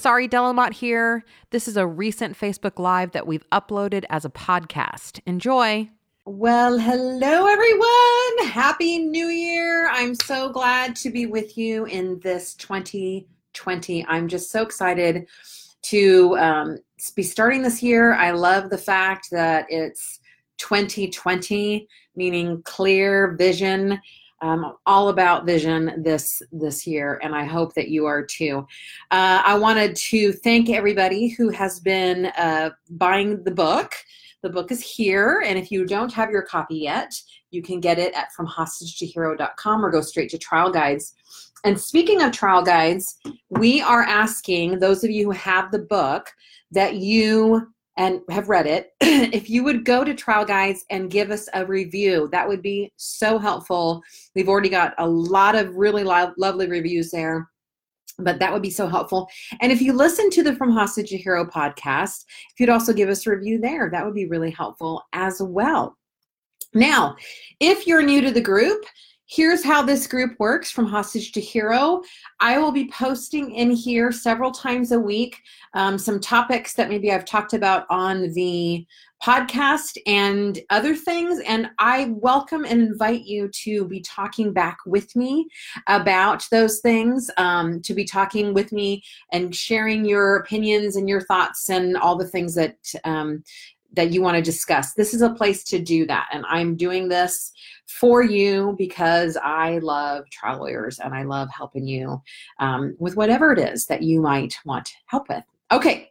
Sari Delamotte here. This is a recent Facebook Live that we've uploaded as a podcast. Enjoy. Well, hello everyone. Happy New Year. I'm so glad to be with you in this 2020. I'm just so excited to um, be starting this year. I love the fact that it's 2020, meaning clear vision um, all about vision this this year, and I hope that you are too. Uh, I wanted to thank everybody who has been uh, buying the book. The book is here, and if you don't have your copy yet, you can get it at FromHostageToHero.com or go straight to Trial Guides. And speaking of trial guides, we are asking those of you who have the book that you and have read it, if you would go to Trial Guides and give us a review, that would be so helpful. We've already got a lot of really lo- lovely reviews there but that would be so helpful. And if you listen to the From Hostage to Hero podcast, if you'd also give us a review there, that would be really helpful as well. Now, if you're new to the group, Here's how this group works from hostage to hero. I will be posting in here several times a week um, some topics that maybe I've talked about on the podcast and other things. And I welcome and invite you to be talking back with me about those things, um, to be talking with me and sharing your opinions and your thoughts and all the things that um, that you want to discuss. This is a place to do that. And I'm doing this for you because I love trial lawyers and I love helping you um, with whatever it is that you might want help with. Okay,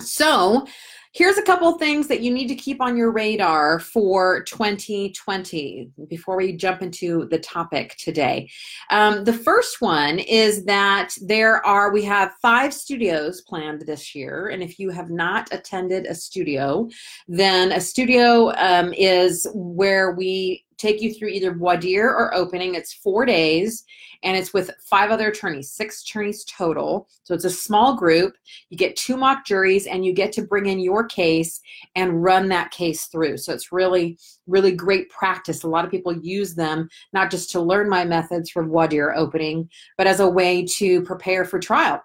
so here's a couple things that you need to keep on your radar for 2020 before we jump into the topic today. Um, the first one is that there are, we have five studios planned this year. And if you have not attended a studio, then a studio um, is where we take you through either dire or opening. It's four days and it's with five other attorneys, six attorneys total. So it's a small group. You get two mock juries and you get to bring in your case and run that case through. So it's really, really great practice. A lot of people use them not just to learn my methods for dire opening, but as a way to prepare for trial.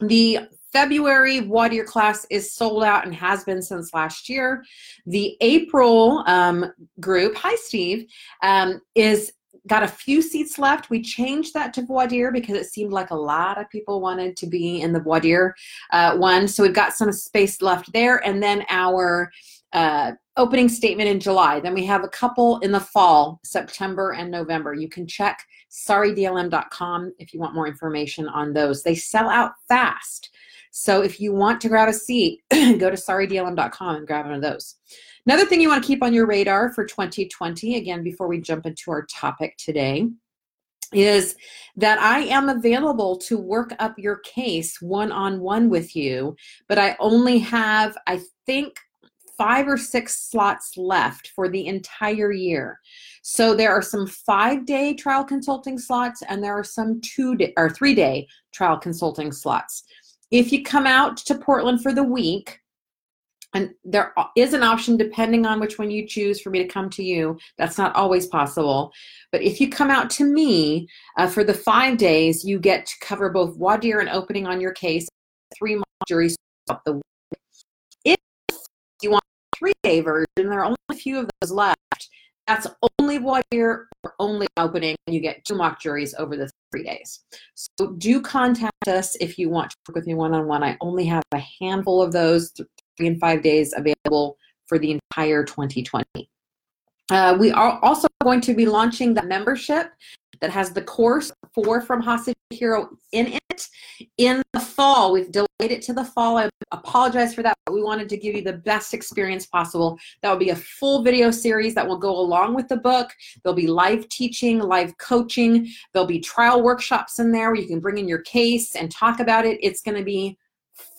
The February voir dire class is sold out and has been since last year. The April um, group, hi Steve, um, is got a few seats left. We changed that to dire because it seemed like a lot of people wanted to be in the dire uh, one. So we've got some space left there. And then our uh, opening statement in July. Then we have a couple in the fall, September and November. You can check saridlm.com if you want more information on those. They sell out fast. So if you want to grab a seat, go to saridlm.com and grab one of those. Another thing you want to keep on your radar for 2020, again, before we jump into our topic today, is that I am available to work up your case one on one with you, but I only have, I think, five or six slots left for the entire year. So there are some five day trial consulting slots and there are some two day or three day trial consulting slots. If you come out to Portland for the week, and there is an option depending on which one you choose for me to come to you. That's not always possible. But if you come out to me uh, for the five days, you get to cover both dire and opening on your case, three mock juries the week. If you want three day version, there are only a few of those left. That's only dire or only opening, and you get two mock juries over the three days. So do contact us if you want to work with me one on one. I only have a handful of those, three and five days available for the entire 2020. Uh, we are also going to be launching the membership that has the course for From Hostage Hero in it in the fall. We've delayed it to the fall. I apologize for that, but we wanted to give you the best experience possible. That will be a full video series that will go along with the book. There'll be live teaching, live coaching. There'll be trial workshops in there where you can bring in your case and talk about it. It's going to be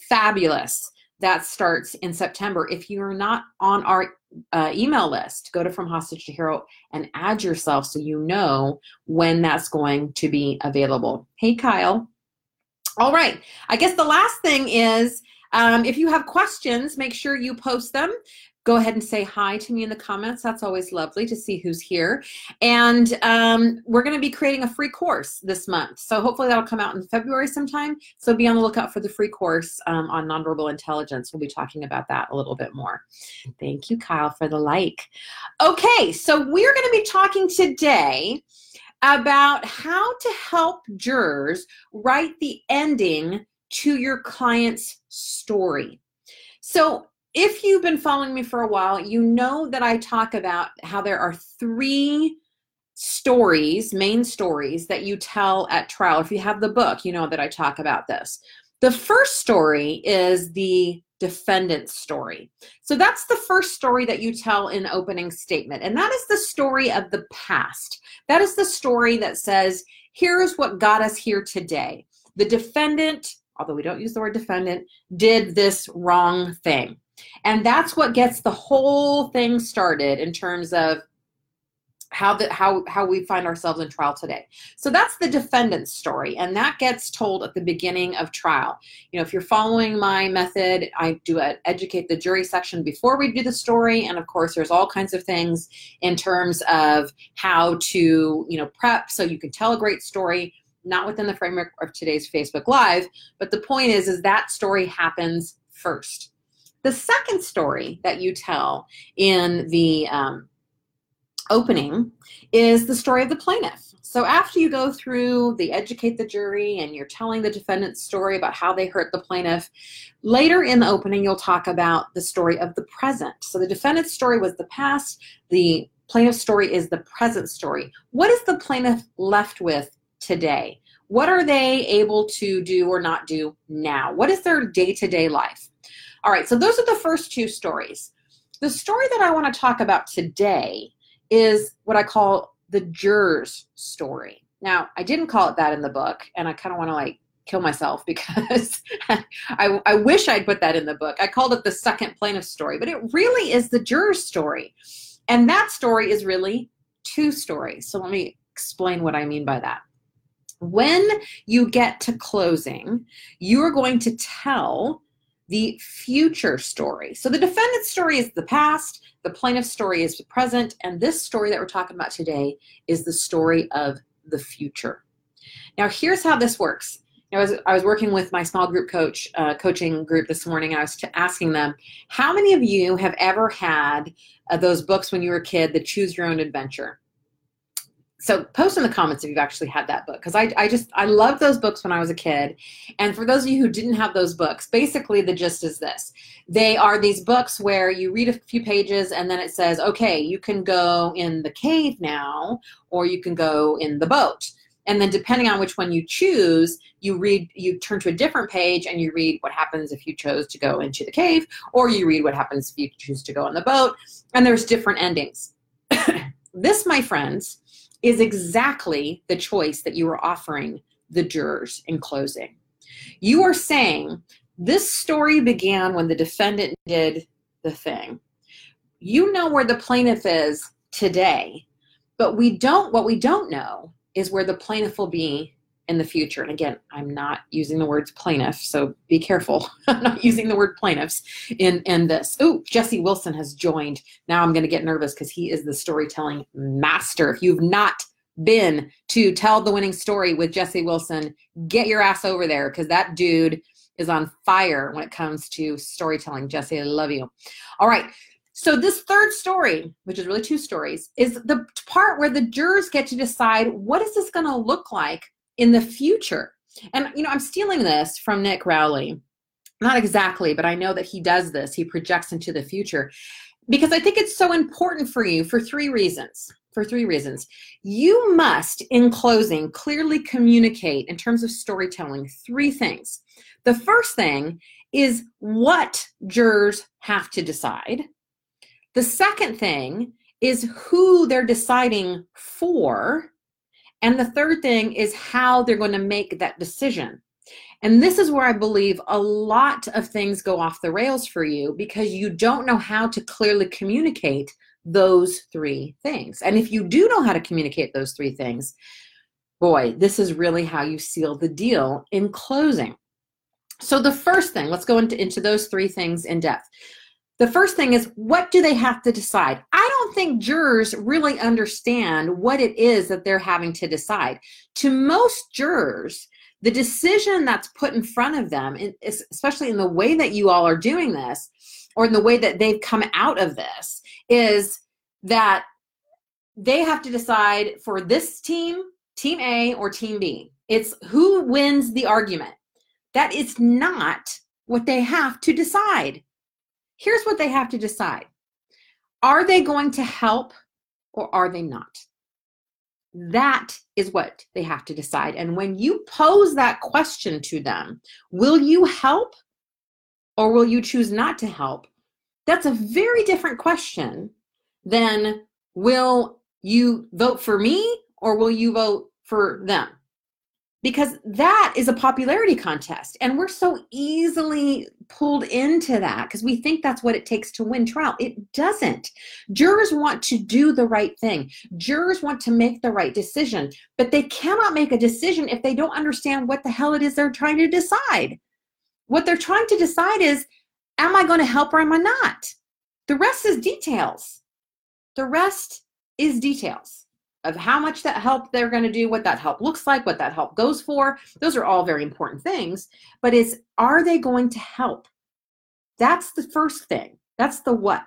fabulous that starts in September. If you're not on our uh, email list, go to From Hostage to Hero and add yourself so you know when that's going to be available. Hey, Kyle. All right. I guess the last thing is um, if you have questions, make sure you post them go ahead and say hi to me in the comments. That's always lovely to see who's here. And um, we're going to be creating a free course this month. So hopefully that'll come out in February sometime. So be on the lookout for the free course um, on nonverbal intelligence. We'll be talking about that a little bit more. Thank you, Kyle, for the like. Okay, so we're going to be talking today about how to help jurors write the ending to your client's story. So if you've been following me for a while, you know that I talk about how there are three stories, main stories that you tell at trial. If you have the book, you know that I talk about this. The first story is the defendant's story. So that's the first story that you tell in opening statement. And that is the story of the past. That is the story that says, here's what got us here today. The defendant, although we don't use the word defendant, did this wrong thing. And that's what gets the whole thing started in terms of how the how how we find ourselves in trial today. So that's the defendant's story and that gets told at the beginning of trial. You know, if you're following my method, I do a educate the jury section before we do the story and of course there's all kinds of things in terms of how to, you know, prep so you can tell a great story not within the framework of today's Facebook live, but the point is is that story happens first. The second story that you tell in the um, opening is the story of the plaintiff. So after you go through the educate the jury and you're telling the defendant's story about how they hurt the plaintiff, later in the opening you'll talk about the story of the present. So the defendant's story was the past, the plaintiff's story is the present story. What is the plaintiff left with today? What are they able to do or not do now? What is their day-to-day life? All right, so those are the first two stories. The story that I want to talk about today is what I call the juror's story. Now, I didn't call it that in the book, and I kind of want to like kill myself because I, I wish I'd put that in the book. I called it the second plaintiff story, but it really is the juror's story. And that story is really two stories. So let me explain what I mean by that. When you get to closing, you are going to tell the future story. So the defendant's story is the past, the plaintiff's story is the present, and this story that we're talking about today is the story of the future. Now, here's how this works. I was, I was working with my small group coach, uh, coaching group this morning. I was asking them, how many of you have ever had uh, those books when you were a kid, the Choose Your Own Adventure? So post in the comments if you've actually had that book because I, I just i loved those books when i was a kid. And for those of you who didn't have those books basically the gist is this. They are these books where you read a few pages and then it says okay you can go in the cave now or you can go in the boat. And then depending on which one you choose you read you turn to a different page and you read what happens if you chose to go into the cave or you read what happens if you choose to go on the boat. And there's different endings. This my friends is exactly the choice that you are offering the jurors in closing. You are saying this story began when the defendant did the thing. You know where the plaintiff is today, but we don't what we don't know is where the plaintiff will be in the future. And again, I'm not using the words plaintiff, so be careful. I'm not using the word plaintiffs in, in this. Oh, Jesse Wilson has joined. Now I'm going to get nervous because he is the storytelling master. If you've not been to tell the winning story with Jesse Wilson, get your ass over there because that dude is on fire when it comes to storytelling. Jesse, I love you. All right. So this third story, which is really two stories, is the part where the jurors get to decide what is this going to look like in the future. And, you know, I'm stealing this from Nick Rowley. Not exactly, but I know that he does this. He projects into the future because I think it's so important for you for three reasons. For three reasons. You must, in closing, clearly communicate in terms of storytelling three things. The first thing is what jurors have to decide. The second thing is who they're deciding for. And the third thing is how they're going to make that decision. And this is where I believe a lot of things go off the rails for you because you don't know how to clearly communicate those three things. And if you do know how to communicate those three things, boy, this is really how you seal the deal in closing. So, the first thing, let's go into, into those three things in depth. The first thing is what do they have to decide? Think jurors really understand what it is that they're having to decide. To most jurors, the decision that's put in front of them, especially in the way that you all are doing this, or in the way that they've come out of this, is that they have to decide for this team, team A or team B. It's who wins the argument. That is not what they have to decide here's what they have to decide Are they going to help or are they not? That is what they have to decide. And when you pose that question to them, will you help or will you choose not to help? That's a very different question than will you vote for me or will you vote for them? Because that is a popularity contest and we're so easily pulled into that because we think that's what it takes to win trial. It doesn't. Jurors want to do the right thing. Jurors want to make the right decision but they cannot make a decision if they don't understand what the hell it is they're trying to decide. What they're trying to decide is am i going to help or am i not? The rest is details. The rest is details of how much that help they're going to do, what that help looks like, what that help goes for. Those are all very important things. But is are they going to help? That's the first thing. That's the what.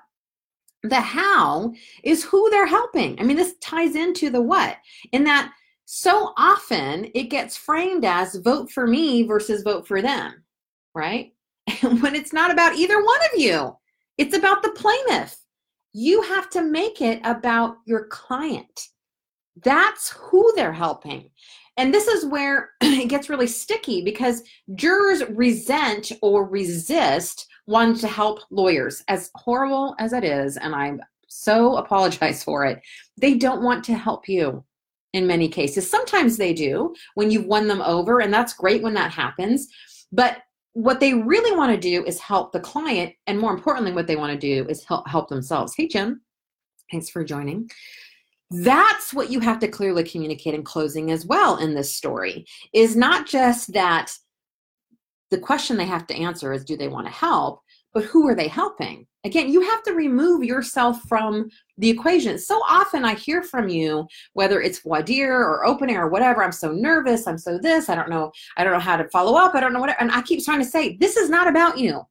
The how is who they're helping. I mean, this ties into the what, in that so often it gets framed as vote for me versus vote for them, right? When it's not about either one of you, it's about the plaintiff. You have to make it about your client that's who they're helping. And this is where it gets really sticky because jurors resent or resist wanting to help lawyers, as horrible as it is. And I so apologize for it. They don't want to help you in many cases. Sometimes they do when you've won them over, and that's great when that happens. But what they really want to do is help the client. And more importantly, what they want to do is help, help themselves. Hey, Jim. Thanks for joining. That's what you have to clearly communicate in closing as well in this story is not just that the question they have to answer is do they want to help, but who are they helping? Again, you have to remove yourself from the equation. So often I hear from you, whether it's dire or open air or whatever, I'm so nervous, I'm so this, I don't know, I don't know how to follow up, I don't know what, and I keep trying to say, this is not about you.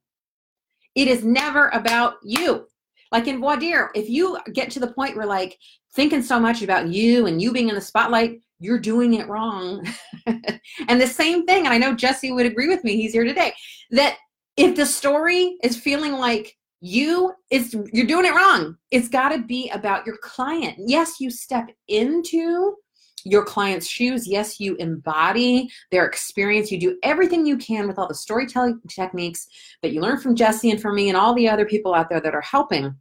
It is never about you. Like in dire, if you get to the point where like thinking so much about you and you being in the spotlight, you're doing it wrong. and the same thing, and I know Jesse would agree with me, he's here today, that if the story is feeling like you is you're doing it wrong it's got to be about your client. Yes you step into your client's shoes. Yes you embody their experience. You do everything you can with all the storytelling techniques that you learn from jesse and from me and all the other people out there that are helping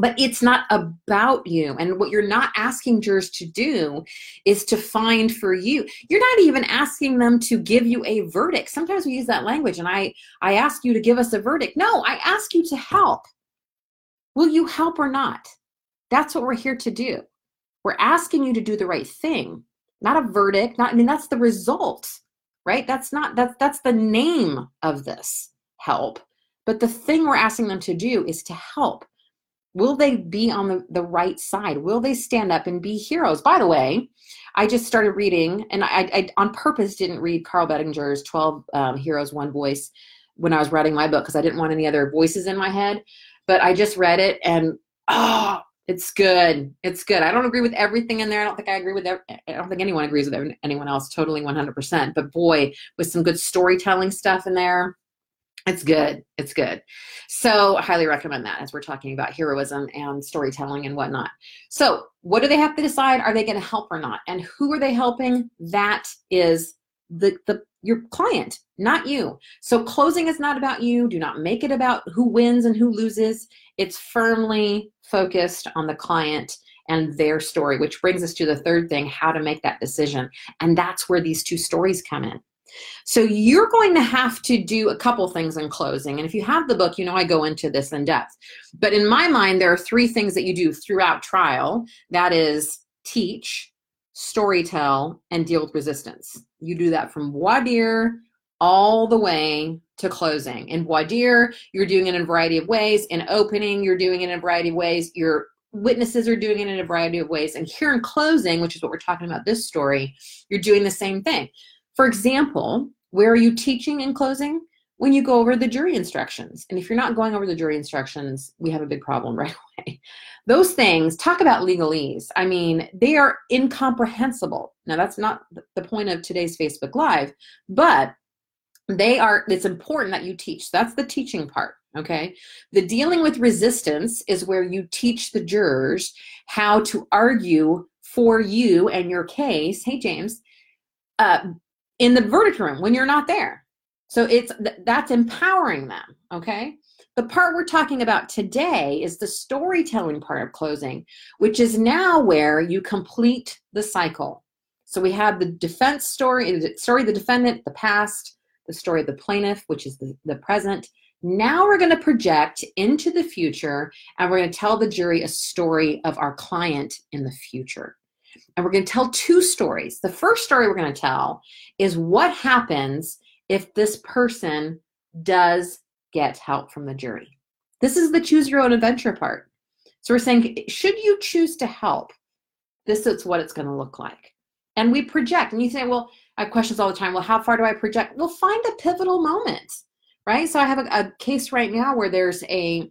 but it's not about you. And what you're not asking jurors to do is to find for you. You're not even asking them to give you a verdict. Sometimes we use that language and i i ask you to give us a verdict. No i ask you to help. Will you help or not? That's what we're here to do. We're asking you to do the right thing not a verdict not i mean that's the result right? That's not that's that's the name of this help. But the thing we're asking them to do is to help Will they be on the, the right side? Will they stand up and be heroes? By the way, I just started reading, and I, I on purpose didn't read Carl Bettinger's 12 um, Heroes, One Voice when I was writing my book because I didn't want any other voices in my head. But I just read it, and oh, it's good. It's good. I don't agree with everything in there. I don't think I agree with. I don't think anyone agrees with anyone else. Totally, 100%. But boy, with some good storytelling stuff in there, it's good. It's good. So, I highly recommend that as we're talking about heroism and storytelling and whatnot. So, what do they have to decide? Are they going to help or not? And who are they helping? That is the, the your client, not you. So, closing is not about you. Do not make it about who wins and who loses. It's firmly focused on the client and their story, which brings us to the third thing how to make that decision. And that's where these two stories come in So you're going to have to do a couple things in closing. And if you have the book, you know I go into this in depth. But in my mind, there are three things that you do throughout trial that is, teach, storytell, and deal with resistance. You do that from dire all the way to closing. In dire, you're doing it in a variety of ways. In opening, you're doing it in a variety of ways. Your witnesses are doing it in a variety of ways. And here in closing, which is what we're talking about this story, you're doing the same thing. For example, where are you teaching in closing? When you go over the jury instructions. And if you're not going over the jury instructions, we have a big problem right away. Those things, talk about legalese. I mean, they are incomprehensible. Now, that's not the point of today's Facebook Live, but they are, it's important that you teach. That's the teaching part. Okay. The dealing with resistance is where you teach the jurors how to argue for you and your case. Hey, James, uh, in the verdict room when you're not there. So it's that's empowering them, okay? The part we're talking about today is the storytelling part of closing, which is now where you complete the cycle. So we have the defense story, the story of the defendant, the past, the story of the plaintiff, which is the, the present. Now we're going to project into the future and we're going to tell the jury a story of our client in the future. And we're going to tell two stories. The first story we're going to tell is what happens if this person does get help from the jury. This is the choose your own adventure part. So we're saying, should you choose to help, this is what it's going to look like. And we project. And you say, well, I have questions all the time. Well, how far do I project? Well, find a pivotal moment, right? So I have a, a case right now where there's a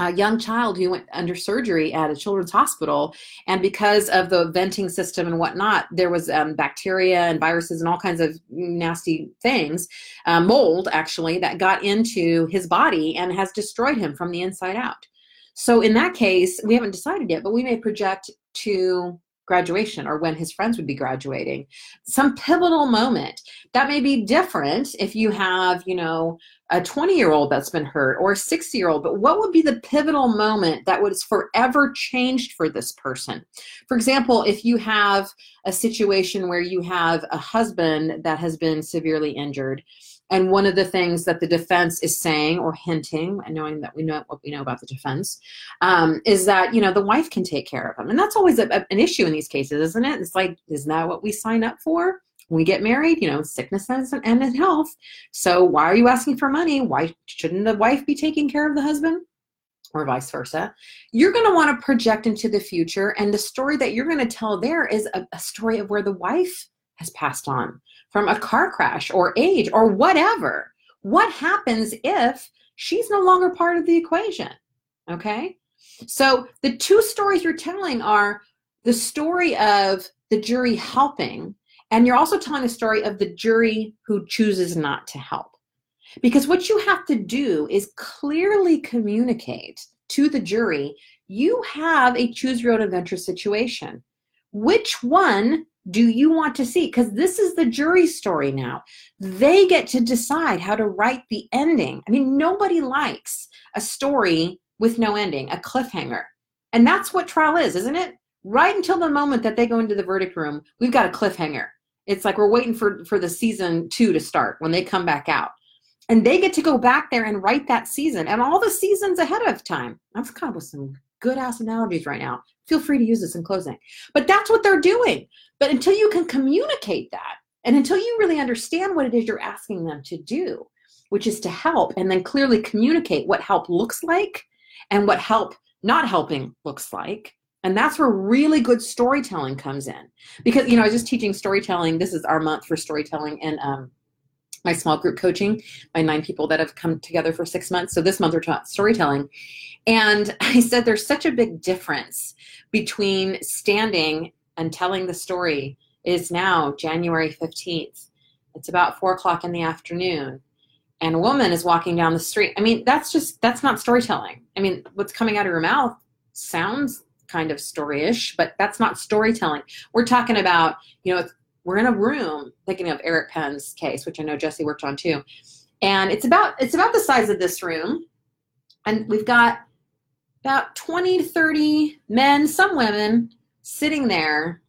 a young child who went under surgery at a children's hospital and because of the venting system and whatnot there was um, bacteria and viruses and all kinds of nasty things uh, mold actually that got into his body and has destroyed him from the inside out. So in that case we haven't decided yet but we may project to graduation or when his friends would be graduating. Some pivotal moment that may be different if you have you know a 20 year old that's been hurt or a 60 year old but what would be the pivotal moment that was forever changed for this person? For example if you have a situation where you have a husband that has been severely injured and one of the things that the defense is saying or hinting, and knowing that we know what we know about the defense, um, is that you know the wife can take care of him, and that's always a, a, an issue in these cases, isn't it? It's like, isn't that what we sign up for? When we get married, you know, sickness and, and health. So why are you asking for money? Why shouldn't the wife be taking care of the husband? or vice versa, you're going to want to project into the future. And the story that you're going to tell there is a, a, story of where the wife has passed on from a car crash or age or whatever. What happens if she's no longer part of the equation? Okay. So the two stories you're telling are the story of the jury helping, and you're also telling a story of the jury who chooses not to help. Because what you have to do is clearly communicate to the jury you have a choose your own adventure situation. Which one do you want to see? Because this is the jury story now. They get to decide how to write the ending. I mean, nobody likes a story with no ending, a cliffhanger. And that's what trial is, isn't it? Right until the moment that they go into the verdict room, we've got a cliffhanger. It's like we're waiting for, for the season two to start when they come back out. And they get to go back there and write that season and all the seasons ahead of time. I'm kind of some good ass analogies right now. Feel free to use this in closing. But that's what they're doing. But until you can communicate that, and until you really understand what it is you're asking them to do, which is to help, and then clearly communicate what help looks like and what help not helping looks like. And that's where really good storytelling comes in. Because, you know, I was just teaching storytelling. This is our month for storytelling and um, my small group coaching, my nine people that have come together for six months. So this month we're taught storytelling. And I said there's such a big difference between standing and telling the story is now January 15th. It's about four o'clock in the afternoon. And a woman is walking down the street. I mean, that's just, that's not storytelling. I mean, what's coming out of your mouth sounds kind of storyish, but that's not storytelling. We're talking about, you know, we're in a room thinking of Eric Penn's case, which I know Jesse worked on too. And it's about, it's about the size of this room. And we've got about 20 to 30 men, some women, sitting there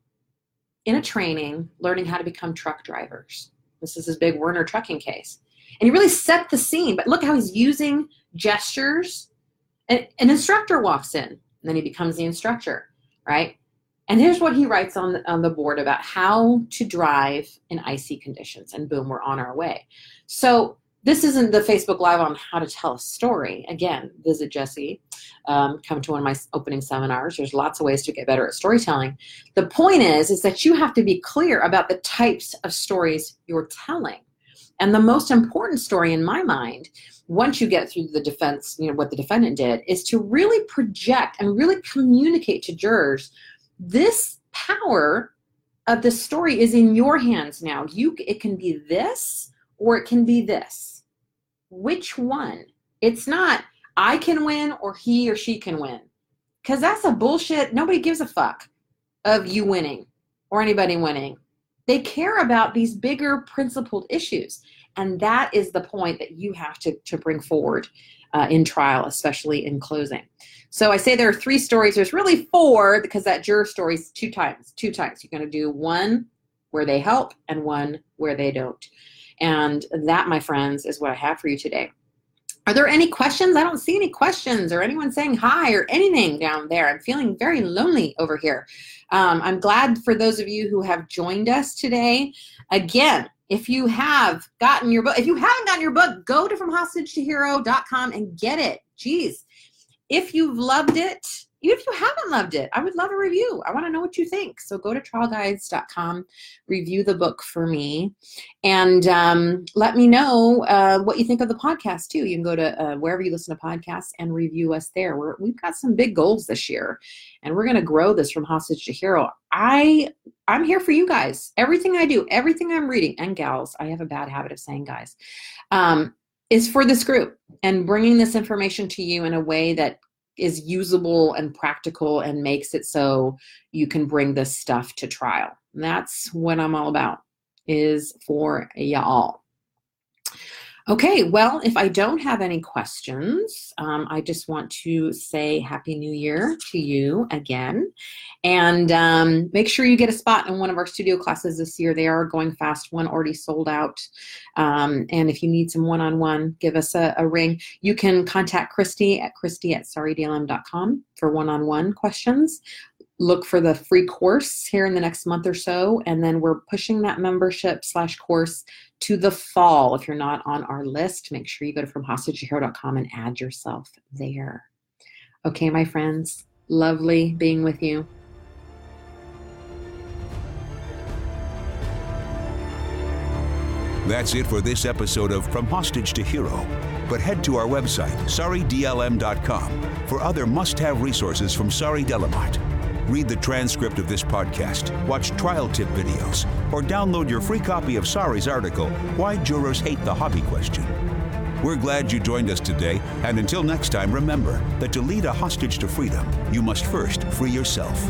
in a training learning how to become truck drivers. This is his big Werner trucking case. And he really set the scene. But look how he's using gestures. An instructor walks in, and then he becomes the instructor, right? And here's what he writes on on the board about how to drive in icy conditions. And boom, we're on our way. So this isn't the Facebook Live on how to tell a story. Again, visit Jesse. Um, come to one of my opening seminars. There's lots of ways to get better at storytelling. The point is, is that you have to be clear about the types of stories you're telling. And the most important story in my mind, once you get through the defense, you know, what the defendant did, is to really project and really communicate to jurors this power of the story is in your hands now. You it can be this or it can be this. Which one? It's not I can win or he or she can win. Cuz that's a bullshit. Nobody gives a fuck of you winning or anybody winning. They care about these bigger principled issues. And that is the point that you have to, to bring forward uh, in trial, especially in closing. So I say there are three stories. There's really four because that juror story is two times. Two times. You're going to do one where they help and one where they don't. And that, my friends, is what I have for you today. Are there any questions? I don't see any questions or anyone saying hi or anything down there. I'm feeling very lonely over here. Um, I'm glad for those of you who have joined us today. Again, if you have gotten your book, if you haven't gotten your book, go to FromHostageToHero.com and get it. Jeez. If you've loved it, even if you haven't loved it, I would love a review. I want to know what you think. So go to trialguides.com, review the book for me, and um, let me know uh, what you think of the podcast too. You can go to uh, wherever you listen to podcasts and review us there. We're, we've got some big goals this year, and we're going to grow this from hostage to hero. I I'm here for you guys. Everything I do, everything I'm reading, and gals. I have a bad habit of saying guys. Um, is for this group and bringing this information to you in a way that is usable and practical and makes it so you can bring this stuff to trial. And that's what I'm all about is for y'all. Okay, well, if I don't have any questions, um, I just want to say Happy New Year to you again. And um, make sure you get a spot in one of our studio classes this year. They are going fast, one already sold out. Um, and if you need some one on one, give us a, a, ring. You can contact Christy at Christy at saridlm.com for one on one questions look for the free course here in the next month or so and then we're pushing that membership slash course to the fall if you're not on our list make sure you go to fromhostagetohero.com and add yourself there okay my friends lovely being with you That's it for this episode of From Hostage to Hero. But head to our website, saridlm.com, for other must have resources from Sari Delamotte. Read the transcript of this podcast, watch trial tip videos, or download your free copy of Sari's article, Why Jurors Hate the Hobby Question. We're glad you joined us today, and until next time, remember that to lead a hostage to freedom, you must first free yourself.